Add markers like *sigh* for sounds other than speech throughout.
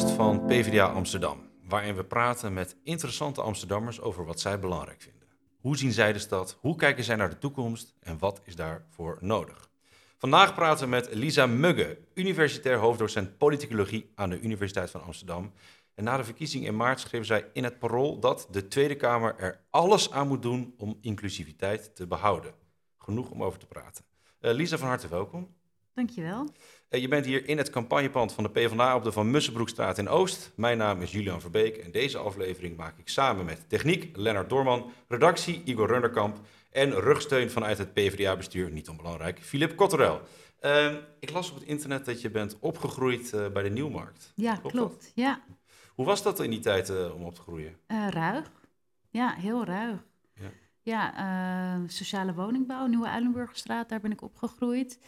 van PvdA Amsterdam, waarin we praten met interessante Amsterdammers over wat zij belangrijk vinden. Hoe zien zij de stad? Hoe kijken zij naar de toekomst? En wat is daarvoor nodig? Vandaag praten we met Lisa Mugge, universitair hoofddocent politicologie aan de Universiteit van Amsterdam. En na de verkiezing in maart schreef zij in het parool dat de Tweede Kamer er alles aan moet doen om inclusiviteit te behouden. Genoeg om over te praten. Uh, Lisa, van harte welkom. Dankjewel. Uh, je bent hier in het campagnepand van de PvdA op de Van Mussenbroekstraat in Oost. Mijn naam is Julian Verbeek en deze aflevering maak ik samen met techniek Lennart Dorman, redactie Igor Runderkamp en rugsteun vanuit het PvdA-bestuur, niet onbelangrijk, Filip Kotterel. Uh, ik las op het internet dat je bent opgegroeid uh, bij de Nieuwmarkt. Ja, klopt. klopt. Ja. Hoe was dat in die tijd uh, om op te groeien? ruig. Ja, heel ruig. Ja, ja sociale woningbouw, Nieuwe Uilenburgerstraat, daar ben ik opgegroeid.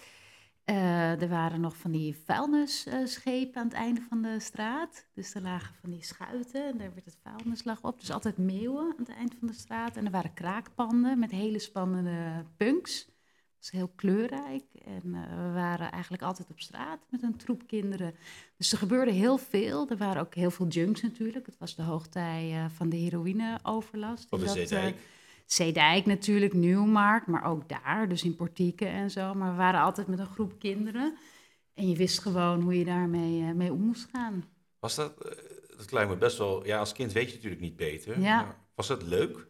Uh, er waren nog van die vuilnisschepen aan het einde van de straat. Dus er lagen van die schuiten en daar werd het vuilnis op. Dus altijd meeuwen aan het eind van de straat. En er waren kraakpanden met hele spannende punks. Dat was heel kleurrijk. En uh, we waren eigenlijk altijd op straat met een troep kinderen. Dus er gebeurde heel veel. Er waren ook heel veel junks natuurlijk. Het was de hoogtij uh, van de heroïneoverlast. Op de Zeedijk. Zeedijk natuurlijk, Nieuwmarkt, maar ook daar, dus in Portieken en zo. Maar we waren altijd met een groep kinderen. En je wist gewoon hoe je daarmee uh, mee om moest gaan. Was dat, uh, dat lijkt me best wel, ja, als kind weet je natuurlijk niet beter. Ja. Was dat leuk?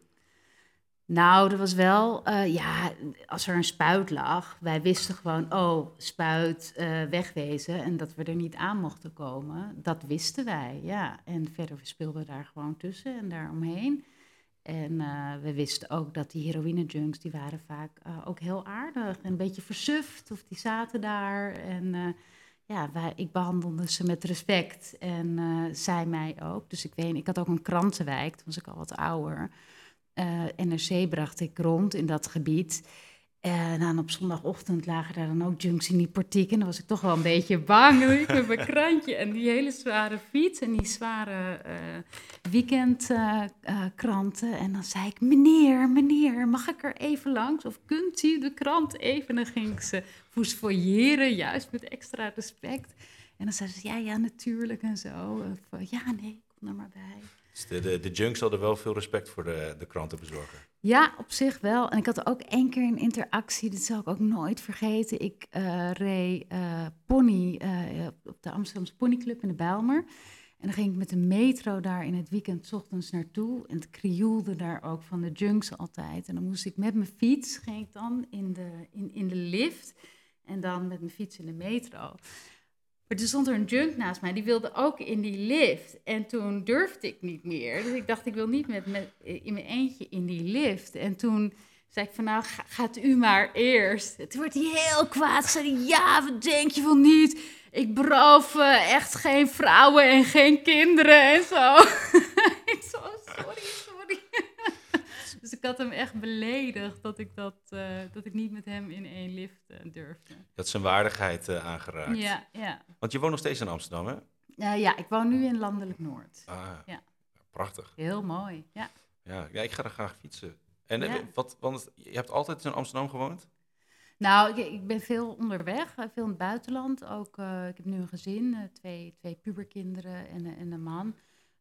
Nou, er was wel, uh, ja, als er een spuit lag, wij wisten gewoon, oh, spuit, wegwezen en dat we er niet aan mochten komen. Dat wisten wij, ja. En verder, we speelden daar gewoon tussen en daaromheen. En uh, we wisten ook dat die heroïne-junks, die waren vaak uh, ook heel aardig. En een beetje versuft, of die zaten daar. En uh, ja, ik behandelde ze met respect. En zij mij ook. Dus ik weet ik had ook een krantenwijk, toen was ik al wat ouder. NRC bracht ik rond in dat gebied. En dan op zondagochtend lagen daar dan ook junks in die portiek. En dan was ik toch wel een beetje bang. ik met mijn *laughs* krantje en die hele zware fiets en die zware uh, weekendkranten. Uh, uh, en dan zei ik, meneer, meneer, mag ik er even langs? Of kunt u de krant even? En dan ging ik ze fouilleren, juist met extra respect. En dan zei ze, ja, ja, natuurlijk en zo. Of, ja, nee, kom er maar bij. Dus de, de, de junks hadden wel veel respect voor de, de krantenbezorger. Ja, op zich wel. En ik had ook één keer een interactie, dat zal ik ook nooit vergeten. Ik uh, reed uh, pony uh, op de Amsterdamse Ponyclub in de Bijlmer. En dan ging ik met de metro daar in het weekend ochtends naartoe. En het krioelde daar ook van de junks altijd. En dan moest ik met mijn fiets, ging ik dan in de, in, in de lift. En dan met mijn fiets in de metro. Toen stond er een junk naast mij, die wilde ook in die lift. En toen durfde ik niet meer. Dus ik dacht, ik wil niet met, met, in mijn eentje in die lift. En toen zei ik van, nou, gaat u maar eerst. toen werd hij heel kwaad. Zei ja, wat denk je van niet? Ik beroof echt geen vrouwen en geen kinderen en zo. *laughs* ik zo, sorry, ik had hem echt beledigd dat ik, dat, uh, dat ik niet met hem in één lift uh, durfde. Dat zijn waardigheid uh, aangeraakt. Ja, ja. Want je woont nog steeds in Amsterdam, hè? ja, ik woon nu in Landelijk Noord. Ah, ja. prachtig. Heel mooi, ja. Ja, ja ik ga er graag fietsen. En ja. wat, want je hebt altijd in Amsterdam gewoond? Nou, ik, ik ben veel onderweg, veel in het buitenland. Ook, ik heb nu een gezin, twee, twee puberkinderen en, en een man.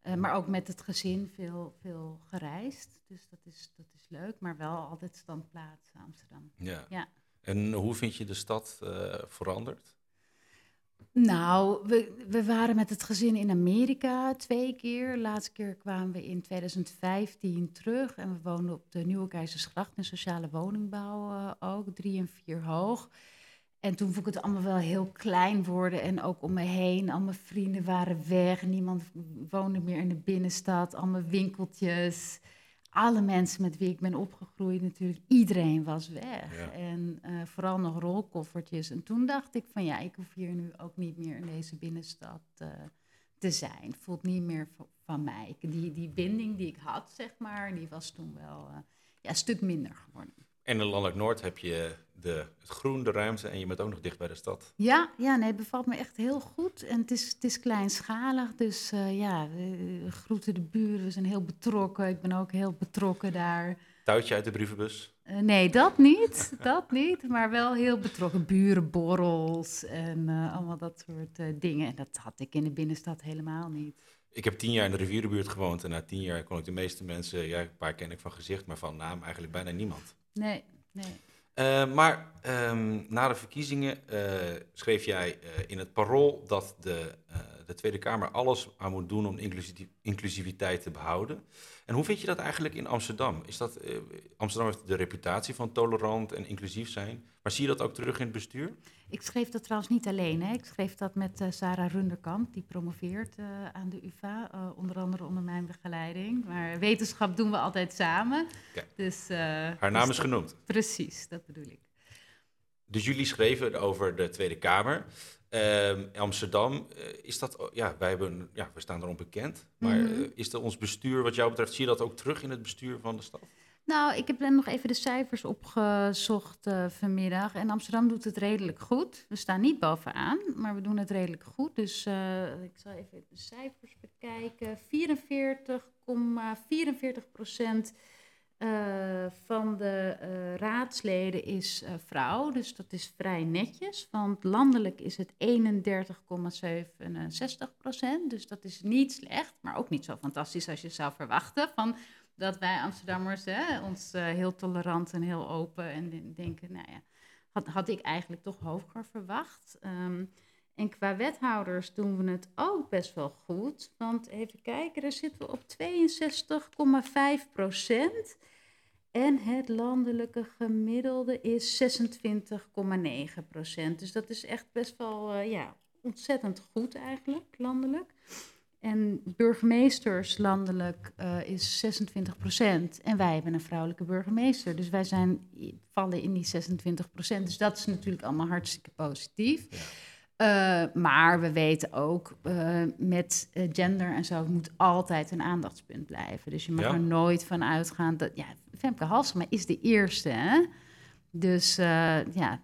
Uh, maar ook met het gezin veel, veel gereisd. Dus dat is, dat is leuk, maar wel altijd standplaats Amsterdam. Ja. ja. En hoe vind je de stad uh, veranderd? Nou, we, we waren met het gezin in Amerika twee keer. De laatste keer kwamen we in 2015 terug. En we woonden op de Nieuwe Keizersgracht in sociale woningbouw uh, ook, drie en vier hoog. En toen vond ik het allemaal wel heel klein worden. En ook om me heen, al mijn vrienden waren weg. Niemand woonde meer in de binnenstad. Allemaal winkeltjes. Alle mensen met wie ik ben opgegroeid natuurlijk. Iedereen was weg. En uh, vooral nog rolkoffertjes. En toen dacht ik van ja, ik hoef hier nu ook niet meer in deze binnenstad uh, te zijn. Het voelt niet meer van mij. Die, die binding die ik had, zeg maar, die was toen wel uh, ja, een stuk minder geworden. En in Landelijk Noord heb je de, het groen, de ruimte en je bent ook nog dicht bij de stad. Ja, ja nee, het bevalt me echt heel goed. En het is, het is kleinschalig, dus uh, ja, we groeten de buren, we zijn heel betrokken. Ik ben ook heel betrokken daar. Touwtje uit de brievenbus? Uh, nee, dat niet, *laughs* dat niet, maar wel heel betrokken. Burenborrels en uh, allemaal dat soort dingen. En dat had ik in de binnenstad helemaal niet. Ik heb tien jaar in de rivierenbuurt gewoond en na tien jaar kon ik de meeste mensen, ja, een paar ken ik van gezicht, maar van naam eigenlijk bijna niemand. Nee, nee. Uh, maar um, na de verkiezingen uh, schreef jij uh, in het parool dat de, de, Tweede Kamer alles aan moet doen om inclusiviteit te behouden. En hoe vind je dat eigenlijk in Amsterdam? Is dat, Amsterdam heeft de reputatie van tolerant en inclusief zijn, maar zie je dat ook terug in het bestuur? Ik schreef dat trouwens niet alleen. Hè. Ik schreef dat met Sarah Runderkamp, die promoveert aan de UvA, onder andere onder mijn begeleiding. Maar wetenschap doen we altijd samen. Dus, haar naam dus is genoemd. Precies, dat bedoel ik. Dus jullie schreven over de Tweede Kamer. Uh, Amsterdam, uh, is dat, ja, wij hebben, ja, we staan erom bekend. Maar Mhm. uh, is dat ons bestuur, wat jou betreft, zie je dat ook terug in het bestuur van de stad? Nou, ik heb nog even de cijfers opgezocht uh, vanmiddag. En Amsterdam doet het redelijk goed. We staan niet bovenaan, maar we doen het redelijk goed. Dus uh, ik zal even de cijfers bekijken. 44,44 procent uh, van de uh, raadsleden is uh, vrouw. Dus dat is vrij netjes. Want landelijk is het 31,67 procent. Dus dat is niet slecht, maar ook niet zo fantastisch als je zou verwachten. Van dat wij Amsterdammers hè, ons heel tolerant en heel open en denken, nou ja, had, had ik eigenlijk toch hoger verwacht. Um, en qua wethouders doen we het ook best wel goed. Want even kijken, daar zitten we op 62,5 procent. En het landelijke gemiddelde is 26,9 procent. Dus dat is echt best wel uh, ja, ontzettend goed eigenlijk, landelijk. En burgemeesters landelijk uh, is 26 procent. En wij hebben een vrouwelijke burgemeester. Dus wij zijn, vallen in die 26 procent. Dus dat is natuurlijk allemaal hartstikke positief. Ja. Uh, maar we weten ook, uh, met gender en zo, het moet altijd een aandachtspunt blijven. Dus je mag Ja. er nooit van uitgaan dat, ja, Femke Halsema is de eerste, hè? Dus ja,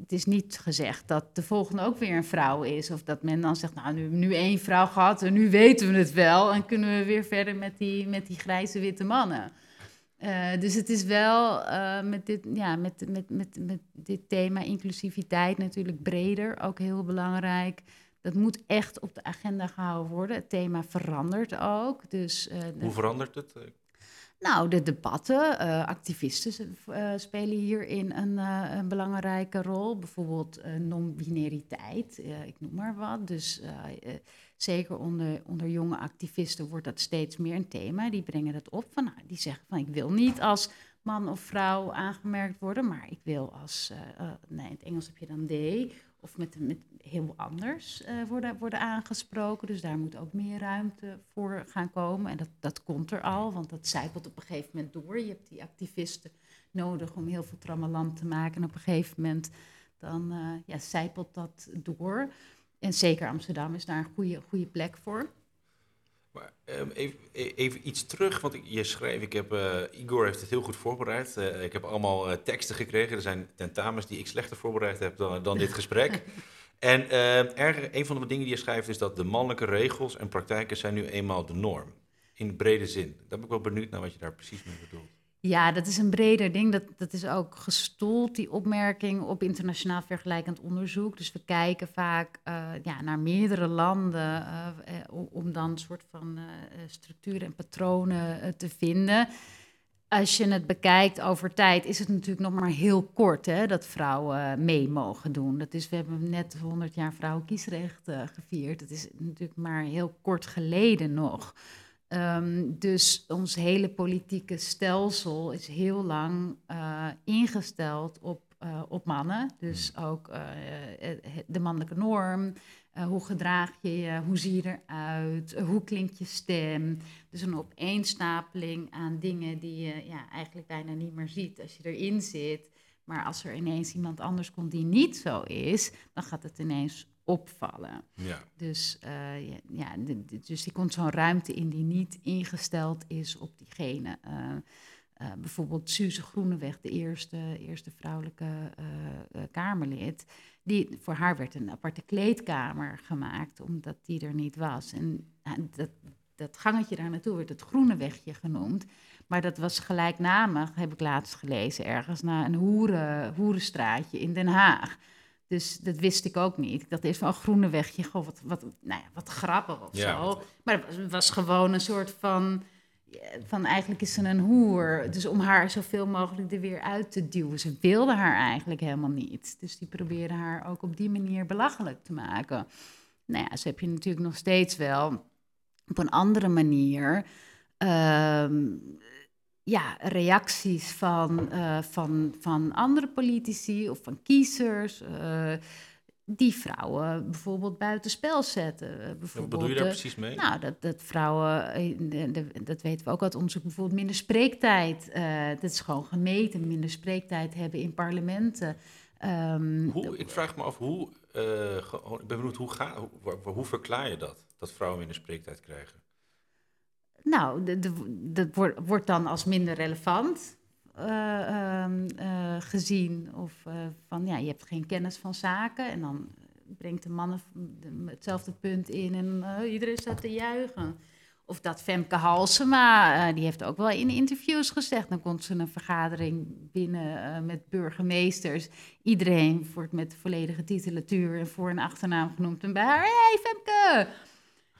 het is niet gezegd dat de volgende ook weer een vrouw is. Of dat men dan zegt, nou, nu nu één vrouw gehad en nu weten we het wel. En kunnen we weer verder met die, met die grijze witte mannen. Uh, dus het is wel uh, met, dit, ja, met, met, met, met dit thema inclusiviteit natuurlijk breder ook heel belangrijk. Dat moet echt op de agenda gehouden worden. Het thema verandert ook. Dus, uh, de, Hoe verandert het? Nou, de debatten, activisten spelen hierin een, een, belangrijke rol. Bijvoorbeeld non-binariteit, ik noem maar wat. Dus zeker onder, onder jonge activisten wordt dat steeds meer een thema. Die brengen dat op. Van, nou, die zeggen van ik wil niet als man of vrouw aangemerkt worden, maar ik wil als, nee, in het Engels heb je dan they, of met, met heel anders uh, worden, worden aangesproken. Dus daar moet ook meer ruimte voor gaan komen. En dat, dat komt er al, want dat zijpelt op een gegeven moment door. Je hebt die activisten nodig om heel veel trammeland te maken. En op een gegeven moment dan ja, zijpelt dat door. En zeker Amsterdam is daar een goede, goede plek voor. Maar um, even, even, iets terug, want ik, je schreef, ik heb, uh, Igor heeft het heel goed voorbereid. Uh, ik heb allemaal uh, teksten gekregen. Er zijn tentamens die ik slechter voorbereid heb dan, dan dit gesprek. *laughs* en erg, een van de dingen die je schrijft is dat de mannelijke regels en praktijken zijn nu eenmaal de norm. In brede zin. Daar ben ik wel benieuwd naar wat je daar precies mee bedoelt. Ja, dat is een breder ding. Dat, dat is ook gestoeld, die opmerking, op internationaal vergelijkend onderzoek. Dus we kijken vaak uh, ja, naar meerdere landen uh, uh, om dan een soort van structuren en patronen te vinden. Als je het bekijkt over tijd, is het natuurlijk nog maar heel kort hè, dat vrouwen mee mogen doen. Dat is, we hebben net 100 jaar vrouwenkiesrecht gevierd. Dat is natuurlijk maar heel kort geleden nog. Um, dus ons hele politieke stelsel is heel lang uh, ingesteld op, uh, op mannen. Dus ook uh, de mannelijke norm. hoe gedraag je je? Hoe zie je eruit? hoe klinkt je stem? Dus een opeenstapeling aan dingen die je ja, eigenlijk bijna niet meer ziet als je erin zit. Maar als er ineens iemand anders komt die niet zo is, dan gaat het ineens opvallen. Ja. Dus, uh, ja, dus die komt zo'n ruimte in die niet ingesteld is op diegene. Uh, uh, bijvoorbeeld Suze Groeneweg, de eerste, eerste vrouwelijke Kamerlid. Die, voor haar werd een aparte kleedkamer gemaakt, omdat die er niet was. En dat, dat gangetje daar naartoe werd het Groenewegje genoemd. Maar dat was gelijknamig, heb ik laatst gelezen, ergens naar een hoeren, hoerenstraatje in Den Haag. Dus dat wist ik ook niet. Dat is van een groene wegje, goh, wat, wat, nou ja, wat grappig of zo. Maar het was, gewoon een soort van, van, eigenlijk is ze een hoer. Dus om haar zoveel mogelijk er weer uit te duwen. Ze wilde haar eigenlijk helemaal niet. Dus die probeerde haar ook op die manier belachelijk te maken. Nou ja, ze heb je natuurlijk nog steeds wel op een andere manier... Ehm, ja, reacties van, uh, van, van andere politici of van kiezers. Uh, die vrouwen bijvoorbeeld buitenspel zetten. Bijvoorbeeld, Wat bedoel je daar precies mee? Nou, dat, dat vrouwen, dat weten we ook uit onderzoek, bijvoorbeeld minder spreektijd. Uh, dat is gewoon gemeten, minder spreektijd hebben in parlementen. Um, hoe, ik vraag me af, hoe, ik ben benieuwd, hoe, ga, hoe, hoe verklaar je dat? Dat vrouwen minder spreektijd krijgen? Nou, dat wordt dan als minder relevant uh, uh, uh, gezien. Of eh, van ja, je hebt geen kennis van zaken. En dan brengt de mannen hetzelfde punt in en eh, iedereen staat te juichen. Of dat Femke Halsema, die heeft ook wel in interviews gezegd. Dan komt ze een vergadering binnen met burgemeesters. Iedereen wordt met de volledige titulatuur en voor- en achternaam genoemd. En bij haar, hey Femke!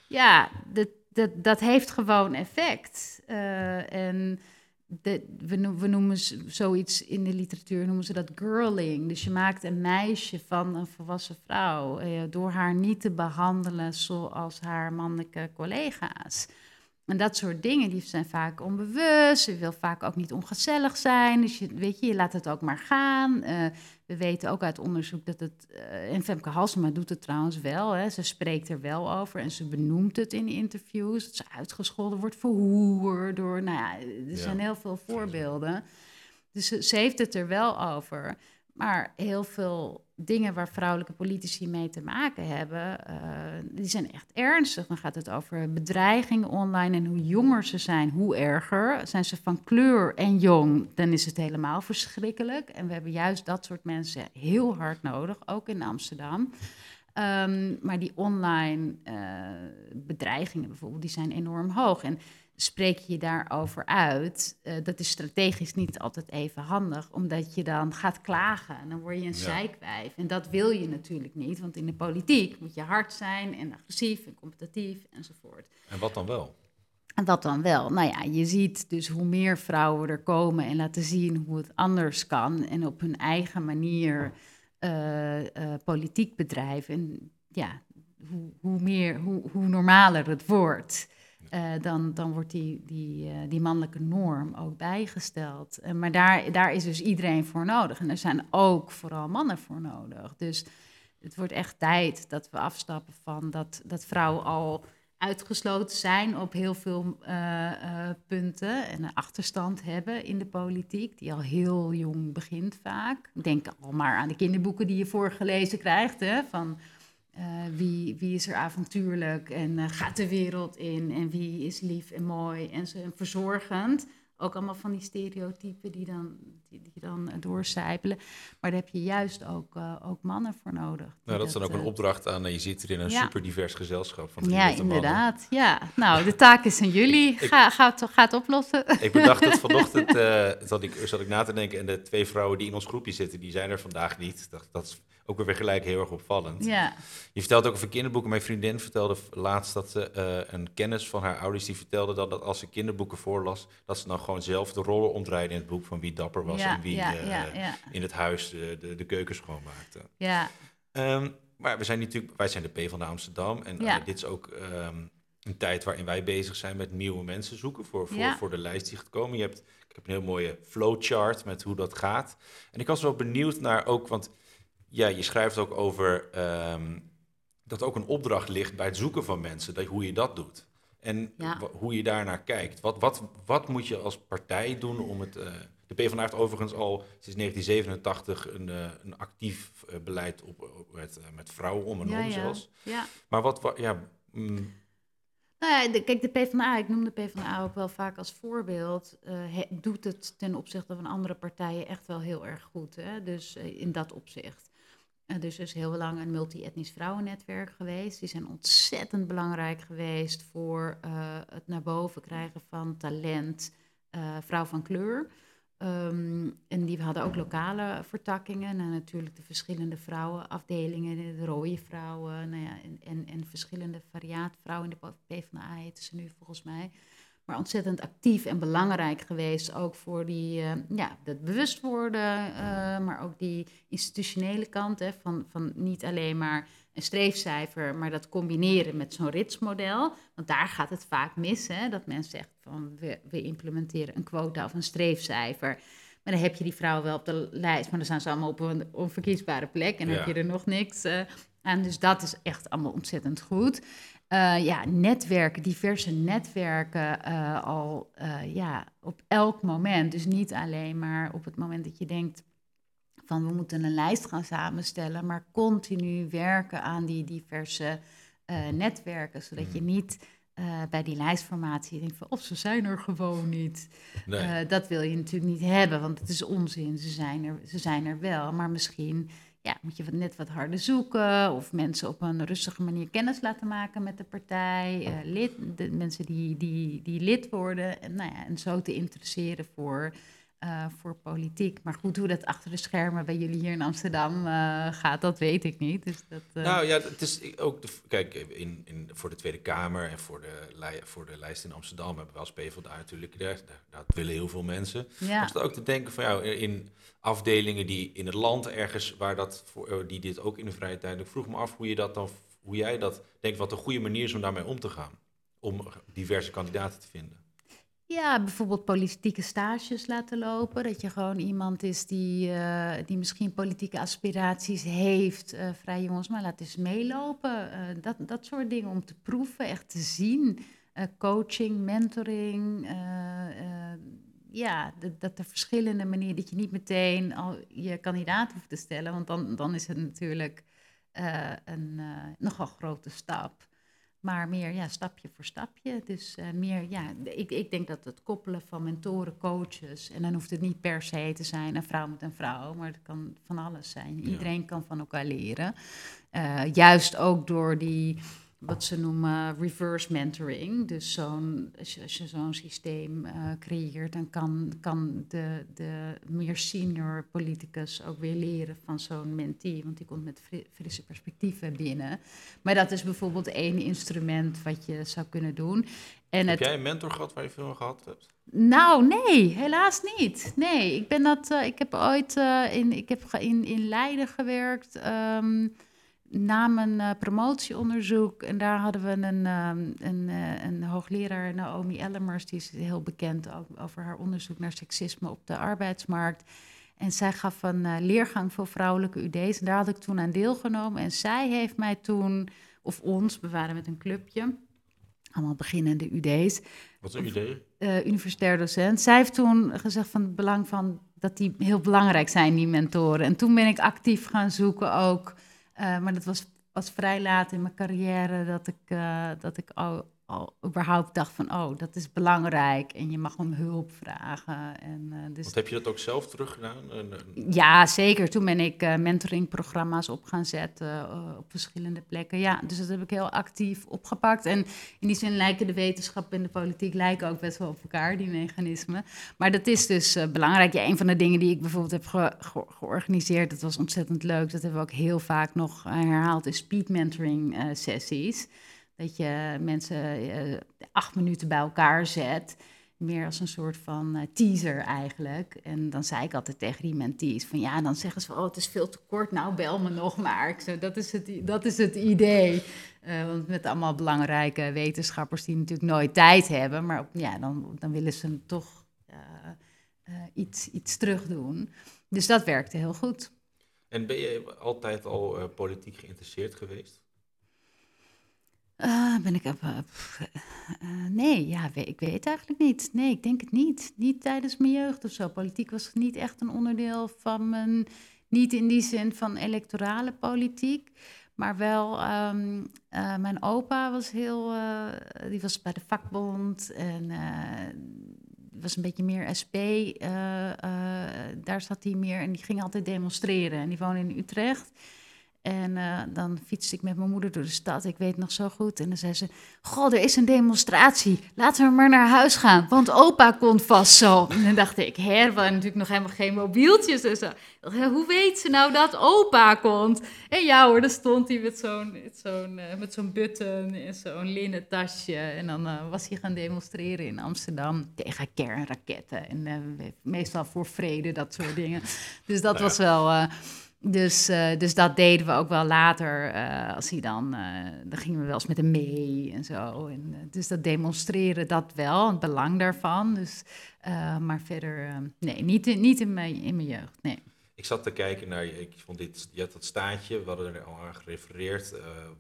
Ja, dat, dat, dat heeft gewoon effect. Uh, en de, we, we, noemen zoiets in de literatuur, noemen ze dat girling. Dus je maakt een meisje van een volwassen vrouw uh, door haar niet te behandelen zoals haar mannelijke collega's. En dat soort dingen, die zijn vaak onbewust. Ze wil vaak ook niet ongezellig zijn. Dus je, weet je, je laat het ook maar gaan. Uh, we weten ook uit onderzoek dat het... Uh, en Femke Halsema doet het trouwens wel. Hè. Ze spreekt er wel over en ze benoemt het in interviews. Dat ze uitgescholden wordt voor hoer. Door, nou ja, er zijn heel veel voorbeelden. Dus ze, ze heeft het er wel over. Maar heel veel dingen waar vrouwelijke politici mee te maken hebben, uh, die zijn echt ernstig. Dan gaat het over bedreigingen online en hoe jonger ze zijn, hoe erger. Zijn ze van kleur en jong, dan is het helemaal verschrikkelijk. En we hebben juist dat soort mensen heel hard nodig, ook in Amsterdam. Um, maar die online uh, bedreigingen bijvoorbeeld, die zijn enorm hoog. En spreek je je daarover uit, uh, dat is strategisch niet altijd even handig, omdat je dan gaat klagen en dan word je een ja. zeikwijf. En dat wil je natuurlijk niet, want in de politiek moet je hard zijn en agressief en competitief enzovoort. En wat dan wel? En wat dan wel? Nou ja, je ziet dus hoe meer vrouwen er komen en laten zien hoe het anders kan en op hun eigen manier uh, uh, politiek bedrijven. En ja, hoe, hoe, meer, hoe, hoe normaler het wordt. Uh, dan, dan wordt die, die, uh, die mannelijke norm ook bijgesteld. Uh, maar daar, daar is dus iedereen voor nodig. En er zijn ook vooral mannen voor nodig. Dus het wordt echt tijd dat we afstappen van dat, dat vrouwen al uitgesloten zijn op heel veel punten en een achterstand hebben in de politiek, die al heel jong begint vaak. Denk al maar aan de kinderboeken die je voorgelezen krijgt, hè, van uh, wie, wie is er avontuurlijk en uh, gaat de wereld in en wie is lief en mooi en, zo, en verzorgend. Ook allemaal van die stereotypen die dan, die, die dan doorcijpelen. Maar daar heb je juist ook, uh, ook mannen voor nodig. Nou, dat is dan ook een opdracht aan. Je zit hier in een ja. super divers gezelschap van Ja, inderdaad. Mannen. Ja, nou, *laughs* de taak is aan jullie. Ik, ga, ga, het, ga het oplossen. *laughs* Ik bedacht het *laughs* vanochtend, zat, ik, zat ik na te denken. En de twee vrouwen die in ons groepje zitten, die zijn er vandaag niet. Dat, dat is ook weer gelijk heel erg opvallend. Ja. Je vertelt ook over kinderboeken. Mijn vriendin vertelde laatst dat ze uh, een kennis van haar ouders die vertelde dat, dat als ze kinderboeken voorlas, dat ze dan gewoon zelf de rollen omdraaide in het boek van wie dapper was ja, en wie ja, uh, ja, in het huis de, de, de keuken schoonmaakte. Ja. Um, maar we zijn natuurlijk, wij zijn de P van de Amsterdam en uh, dit is ook um, een tijd waarin wij bezig zijn met nieuwe mensen zoeken voor, voor, voor de lijst die gaat komen. Je hebt, ik heb een heel mooie flowchart met hoe dat gaat. En ik was wel benieuwd naar ook, want ja, je schrijft ook over um, dat ook een opdracht ligt bij het zoeken van mensen, dat, hoe je dat doet. En ja. hoe je daarnaar kijkt. Wat, wat, wat moet je als partij doen om het. Uh, de PvdA heeft overigens al sinds 1987 een, uh, een actief uh, beleid op, op met, met vrouwen om en ja, om ja. zelfs. Ja. Maar wat, wat ja. Mm, Nou ja, de, kijk, de PvdA, ik noem de PvdA ook wel vaak als voorbeeld, uh, doet het ten opzichte van andere partijen echt wel heel erg goed. Hè? Dus uh, in dat opzicht. Uh, dus er is heel lang een multi-etnisch vrouwennetwerk geweest. Die zijn ontzettend belangrijk geweest voor het naar boven krijgen van talent, vrouw van kleur. Um, en die hadden ook lokale vertakkingen. Nou, natuurlijk de verschillende vrouwenafdelingen, de rode vrouwen nou ja, en, en, en verschillende variaatvrouwen. In de PvdA heten ze nu volgens mij. Maar ontzettend actief en belangrijk geweest ook voor die, uh, ja, dat bewust worden, uh, maar ook die institutionele kant hè, van, van niet alleen maar een streefcijfer, maar dat combineren met zo'n ritsmodel. Want daar gaat het vaak mis, hè, dat men zegt van we, we implementeren een quota of een streefcijfer. Maar dan heb je die vrouwen wel op de lijst, maar dan staan ze allemaal op een onverkiesbare plek en ja. heb je er nog niks uh, aan. Dus dat is echt allemaal ontzettend goed. Uh, ja, netwerken, diverse netwerken uh, al ja, op elk moment. Dus niet alleen maar op het moment dat je denkt van we moeten een lijst gaan samenstellen, maar continu werken aan die diverse netwerken, zodat je mm. niet bij die lijstformatie denkt van of ze zijn er gewoon niet. Nee. Dat wil je natuurlijk niet hebben, want het is onzin. Ze zijn er, ze zijn er wel, maar misschien ja, moet je net wat harder zoeken of mensen op een rustige manier kennis laten maken met de partij, lid, de mensen die, die, die lid worden. En, nou ja, en zo te interesseren voor uh, voor politiek. Maar goed, hoe dat achter de schermen bij jullie hier in Amsterdam uh, gaat, dat weet ik niet. Dus dat, uh... Nou ja, het is ook, de, kijk, in, in, voor de Tweede Kamer en voor de, voor de lijst in Amsterdam hebben we als PvdA natuurlijk, dat, dat willen heel veel mensen. Ja. Was het ook te denken van, ja, in afdelingen die in het land ergens, waar dat, voor, die dit ook in de vrije tijd, ik vroeg me af hoe je dat dan, hoe jij dat denkt, wat een goede manier is om daarmee om te gaan. Om diverse kandidaten te vinden. Ja, bijvoorbeeld politieke stages laten lopen. Dat je gewoon iemand is die, uh, die misschien politieke aspiraties heeft, uh, vrij jongens, maar laat eens meelopen. Uh, dat, dat soort dingen om te proeven, echt te zien. coaching, mentoring. ja, dat, dat er verschillende manieren, dat je niet meteen al je kandidaat hoeft te stellen, want dan, dan is het natuurlijk een nogal grote stap. Maar meer ja, stapje voor stapje. Dus uh, meer, ja, ik, ik denk dat het koppelen van mentoren, coaches. En dan hoeft het niet per se te zijn een vrouw met een vrouw, maar het kan van alles zijn. Iedereen kan van elkaar leren. Uh, juist ook door die wat ze noemen reverse mentoring. Dus zo'n, als je, zo'n systeem uh, creëert, dan kan, kan de, de meer senior politicus ook weer leren van zo'n mentee, want die komt met frisse perspectieven binnen. Maar dat is bijvoorbeeld één instrument wat je zou kunnen doen. En heb jij een mentor gehad waar je veel aan gehad hebt? Nou, nee, helaas niet. Nee, ik ben dat. Uh, ik heb ooit uh, in, ik heb in, in Leiden gewerkt. Um, na mijn uh, promotieonderzoek, en daar hadden we een, um, een, uh, een hoogleraar, Naomi Ellemers, die is heel bekend ook over haar onderzoek naar seksisme op de arbeidsmarkt. En zij gaf een uh, leergang voor vrouwelijke UD's. En daar had ik toen aan deelgenomen. En zij heeft mij toen, of ons, we waren met een clubje, allemaal beginnende UD's. Wat is een UD? universitair docent. Zij heeft toen gezegd van het belang van dat die heel belangrijk zijn, die mentoren. En toen ben ik actief gaan zoeken ook uh, maar dat was, was vrij laat in mijn carrière dat ik, uh, dat ik al al überhaupt dacht van, oh, dat is belangrijk en je mag om hulp vragen. En, uh, dus... Want heb je dat ook zelf teruggedaan? Ja, zeker. Toen ben ik uh, mentoringprogramma's op gaan zetten uh, op verschillende plekken. Ja, dus dat heb ik heel actief opgepakt. En in die zin lijken de wetenschap en de politiek lijken ook best wel op elkaar, die mechanismen. Maar dat is dus belangrijk. Ja, een van de dingen die ik bijvoorbeeld heb ge ge georganiseerd, dat was ontzettend leuk. Dat hebben we ook heel vaak nog herhaald, is speed mentoring sessies. Dat je mensen uh, acht minuten bij elkaar zet. Meer als een soort van uh, teaser eigenlijk. En dan zei ik altijd tegen die mentees van ja, dan zeggen ze oh, het is veel te kort, nou bel me nog maar. Zo, dat, is het, dat is het idee. Uh, want met allemaal belangrijke wetenschappers die natuurlijk nooit tijd hebben. Maar ja, dan, dan willen ze toch iets, iets terug doen. Dus dat werkte heel goed. En ben je altijd al politiek geïnteresseerd geweest? Uh, ben ik. Uh, uh, nee, ja, ik weet eigenlijk niet. Nee, ik denk het niet. Niet tijdens mijn jeugd of zo. Politiek was niet echt een onderdeel van mijn. Niet in die zin van electorale politiek. Maar wel, ehm, eh, mijn opa was heel, eh, die was bij de vakbond en eh, was een beetje meer SP. eh, eh, daar zat hij meer en die ging altijd demonstreren. En die woonde in Utrecht. En eh, dan fietste ik met mijn moeder door de stad. Ik weet nog zo goed. En dan zei ze: Goh, er is een demonstratie. Laten we maar naar huis gaan. Want opa komt vast zo. En dan dacht ik: Hè, er waren natuurlijk nog helemaal geen mobieltjes en zo. Ik dacht, "Hè, Hoe weet ze nou dat opa komt? En ja hoor, dan stond hij met zo'n met zo'n eh, met zo'n button en zo'n linnen tasje. En dan eh, was hij gaan demonstreren in Amsterdam tegen kernraketten. En meestal voor vrede, dat soort dingen. Dus dat Nou was wel. Dus, eh, dus dat deden we ook wel later. eh, als hij dan, eh, dan gingen we wel eens met hem mee en zo. En, dus dat demonstreren, dat wel, het belang daarvan. Dus, maar verder, nee, niet, in, niet in, mijn, in mijn jeugd. Nee. Ik zat te kijken naar, ik vond dit, je had dat staatje, we hadden er al aan gerefereerd,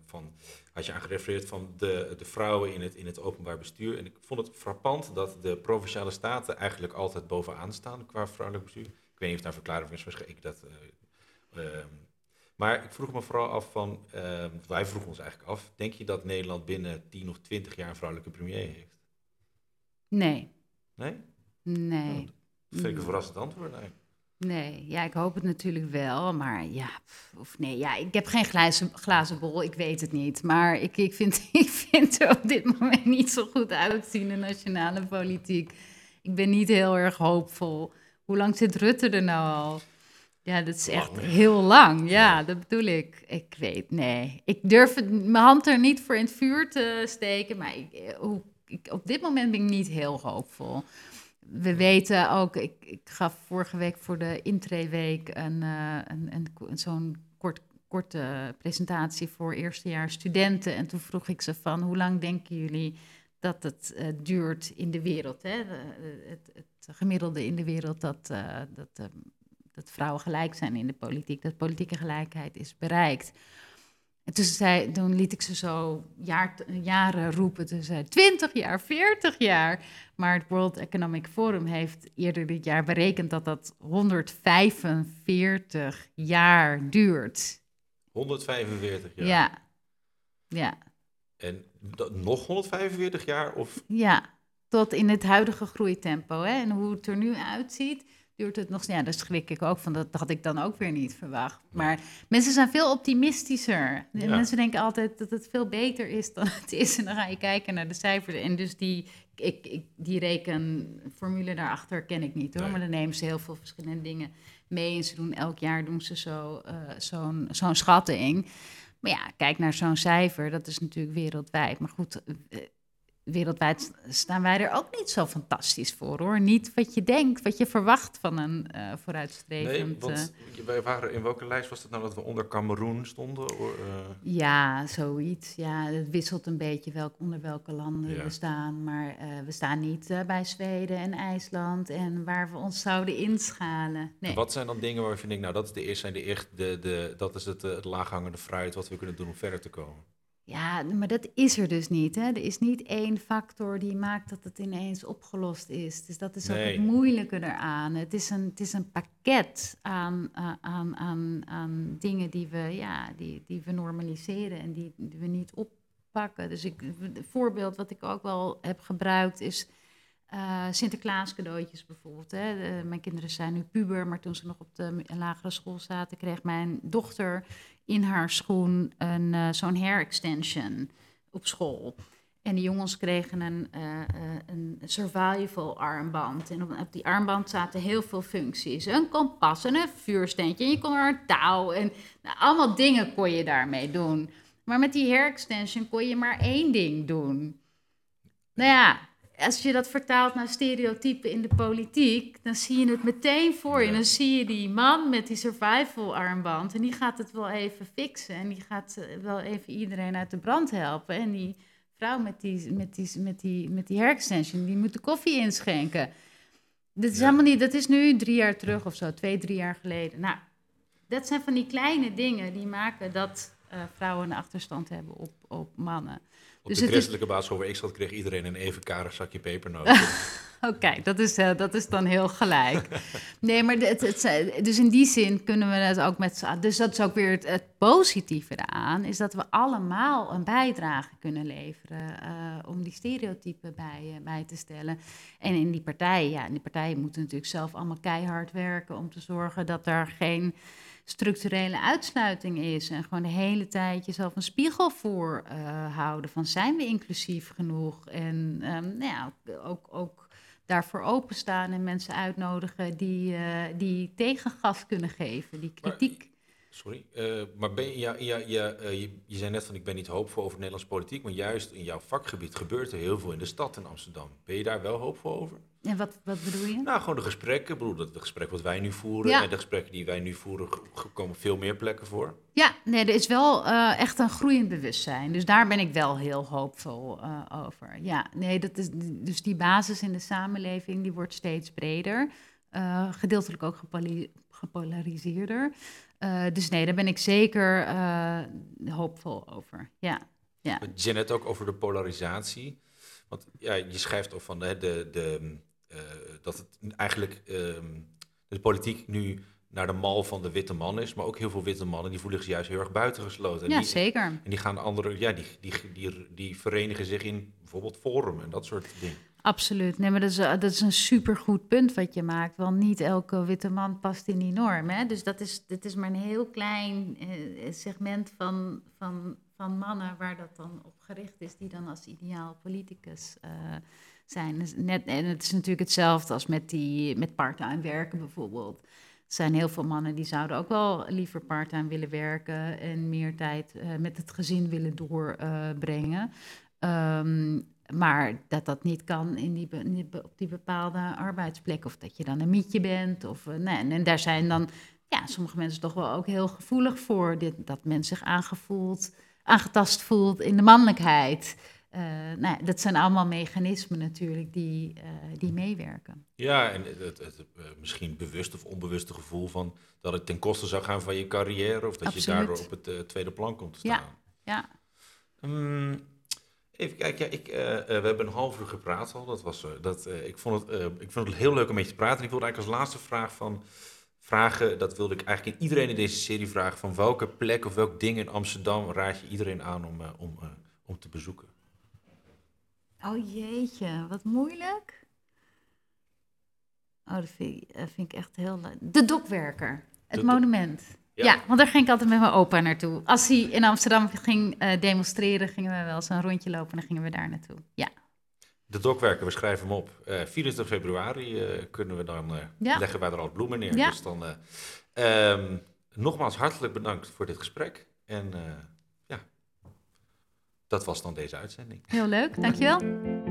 van, had je aan gerefereerd van de, de vrouwen in het, in het openbaar bestuur. En ik vond het frappant dat de provinciale staten eigenlijk altijd bovenaan staan qua vrouwelijk bestuur. Ik weet niet of daar een verklaring is, waarschijnlijk ik dat... eh, ehm, maar ik vroeg me vooral af van, ehm, wij vroegen ons eigenlijk af, denk je dat Nederland binnen 10 of 20 jaar een vrouwelijke premier heeft? Nee, Nee? nee. Dat vind ik een verrassend antwoord. Nee. Nee, ja, ik hoop het natuurlijk wel, maar ja, of nee, ja, ik heb geen glazen, glazen bol, ik weet het niet. Maar ik, ik, vind, *laughs* ik vind er op dit moment niet zo goed uitzien in de nationale politiek. Ik ben niet heel erg hoopvol. Hoe lang zit Rutte er nou al? Ja, dat is echt Lang. heel lang. Ja, dat bedoel ik. Ik weet, nee. Ik durf het, mijn hand er niet voor in het vuur te steken, maar ik, eh, hoe, ik, op dit moment ben ik niet heel hoopvol. We weten ook, ik, ik gaf vorige week voor de intreeweek een, eh, een, een, een zo'n kort, korte presentatie voor eerstejaars studenten. En toen vroeg ik ze van, hoe lang denken jullie dat het eh, duurt in de wereld? Hè? Het, het gemiddelde in de wereld dat, dat, eh, dat vrouwen gelijk zijn in de politiek, dat politieke gelijkheid is bereikt. En toen, zei, toen liet ik ze zo jaar, jaren roepen. Toen zei 20 jaar, 40 jaar. Maar het World Economic Forum heeft eerder dit jaar berekend dat dat 145 jaar duurt. 145 jaar. Ja, ja, En nog 145 jaar? Of ja. Tot in het huidige groeitempo. Hè? En hoe het er nu uitziet, duurt het nog... Ja, daar schrik ik ook van. Dat had ik dan ook weer niet verwacht. Maar mensen zijn veel optimistischer. Ja. Mensen denken altijd dat het veel beter is dan *laughs* het is. En dan ga je kijken naar de cijfers. En dus die, ik, ik, die rekenformule daarachter ken ik niet hoor. Nee. Maar dan nemen ze heel veel verschillende dingen mee. En ze doen elk jaar doen ze zo, eh, zo'n zo'n schatting. Maar ja, kijk naar zo'n cijfer. Dat is natuurlijk wereldwijd. Maar goed, eh, wereldwijd staan wij er ook niet zo fantastisch voor hoor. Niet wat je denkt, wat je verwacht van een nee, vooruitstrevend... eh, want wij waren, in welke lijst was het nou dat we onder Cameroen stonden? Or, eh, Ja, zoiets. Ja, het wisselt een beetje welk, onder welke landen Ja. we staan. Maar we staan niet bij Zweden en IJsland en waar we ons zouden inschalen. Nee. Wat zijn dan dingen waarvan je denkt, nou dat is de eerste, de echt, de, de, dat is het, het laaghangende fruit wat we kunnen doen om verder te komen. Ja, maar dat is er dus niet. Hè? Er is niet één factor die maakt dat het ineens opgelost is. Dus dat is ook het moeilijke eraan. Het is een, het is een pakket aan, aan, aan, aan, aan dingen die we, ja, die, die we normaliseren en die, die we niet oppakken. Dus ik, het voorbeeld wat ik ook wel heb gebruikt is eh, Sinterklaas cadeautjes bijvoorbeeld. Hè. De- mijn kinderen zijn nu puber, maar toen ze nog op de lagere school zaten, kreeg mijn dochter in haar schoen een, eh, zo'n hair extension op school. En die jongens kregen een, eh, eh, een survival armband. En op, op die armband zaten heel veel functies. Een kompas en een vuursteentje. En je kon er een touw. En nou, allemaal dingen kon je daarmee doen. Maar met die hair extension kon je maar één ding doen. Nou ja, als je dat vertaalt naar stereotypen in de politiek, dan zie je het meteen voor je. Ja. Dan zie je die man met die survival armband en die gaat het wel even fixen. En die gaat eh, wel even iedereen uit de brand helpen. En die vrouw met die, met die, met die, met die die moet de koffie inschenken. Dat is Ja. helemaal niet, dat is nu drie jaar terug of zo, twee, drie jaar geleden. Nou, dat zijn van die kleine dingen die maken dat eh, vrouwen een achterstand hebben op, op mannen. Op Dus de is- christelijke basisschool waar ik zat, kreeg iedereen een even karig zakje pepernoten. *laughs* Oké, dat, is, eh, dat is dan heel gelijk. *laughs* Nee, maar het, het, dus in die zin kunnen we het ook met Dus dat is ook weer het, het positieve eraan, is dat we allemaal een bijdrage kunnen leveren eh, om die stereotypen bij, bij te stellen. En in die partijen, ja, in die partijen moeten natuurlijk zelf allemaal keihard werken om te zorgen dat er geen structurele uitsluiting is. En gewoon de hele tijd jezelf een spiegel voor eh, houden van zijn we inclusief genoeg? En ehm, nou ja, ook, ook daarvoor openstaan en mensen uitnodigen die, eh, die tegengas kunnen geven, die Maar- kritiek. Sorry, eh, maar ben je, ja, ja, ja, je, je zei net van ik ben niet hoopvol over Nederlandse politiek, maar juist in jouw vakgebied gebeurt er heel veel in de stad in Amsterdam. Ben je daar wel hoopvol over? En wat, wat bedoel je? Nou, gewoon de gesprekken. Ik bedoel, dat het gesprek wat wij nu voeren Ja. en de gesprekken die wij nu voeren, komen veel meer plekken voor. Ja, nee, er is wel eh, echt een groeiend bewustzijn. Dus daar ben ik wel heel hoopvol eh, over. Ja, nee, dat is, dus die basis in de samenleving die wordt steeds breder. eh, gedeeltelijk ook gepolariseerder. Dus nee, daar ben ik zeker hoopvol over. Ja, ja. Ook over de polarisatie. Want ja, je schrijft ook van de, de, eh, dat het eigenlijk ehm, de politiek nu naar de mal van de witte man is. Maar ook heel veel witte mannen die voelen zich juist heel erg buitengesloten. En ja die, zeker. En die gaan andere, ja, die, die, die, die verenigen zich in bijvoorbeeld Forum en dat soort dingen. Absoluut. Nee, maar dat is, eh, dat is een supergoed punt wat je maakt. Want niet elke witte man past in die norm. Hè? Dus dat is, dit is maar een heel klein eh, segment van, van, van mannen waar dat dan op gericht is, die dan als ideaal politicus eh, zijn. Dus net, en het is natuurlijk hetzelfde als met, die, met part-time werken bijvoorbeeld. Er zijn heel veel mannen die zouden ook wel liever part-time willen werken en meer tijd eh, met het gezin willen doorbrengen. Ehm, maar dat dat niet kan in die, op die bepaalde arbeidsplek. Of dat je dan een mietje bent. Of, eh, en, en daar zijn dan ja, sommige mensen toch wel ook heel gevoelig voor. Dit, dat men zich aangevoeld, aangetast voelt in de mannelijkheid. Eh, nou, ja, dat zijn allemaal mechanismen natuurlijk die, eh, die meewerken. Ja, en het, het, het, eh, misschien bewust of onbewuste gevoel van dat het ten koste zou gaan van je carrière. Of dat je daardoor op het tweede plan komt te Ja. staan. Ja, Hmm, even kijken, ja, ik, we hebben een half uur gepraat al. Dat was, dat, ik, vond het, ik vond het heel leuk om met je te praten. En ik wilde eigenlijk als laatste vraag van vragen, dat wilde ik eigenlijk in iedereen in deze serie vragen, van welke plek of welk ding in Amsterdam raad je iedereen aan om, eh, om, eh, om te bezoeken? Oh jeetje, wat moeilijk. Oh, dat vind, ik- dat vind ik echt heel leuk. De dokwerker, het De- monument. Ja. Ja. want daar ging ik altijd met mijn opa naartoe. Als hij in Amsterdam ging eh, demonstreren, gingen we wel eens een rondje lopen en dan gingen we daar naartoe. Ja, De dokwerker, we schrijven hem op. Eh 24 februari eh, kunnen we dan, eh, Ja. leggen wij er al bloemen neer. Ja. Dus dan, eh, ehm, nogmaals hartelijk bedankt voor dit gesprek. En ja, dat was dan deze uitzending. heel leuk. Dankjewel.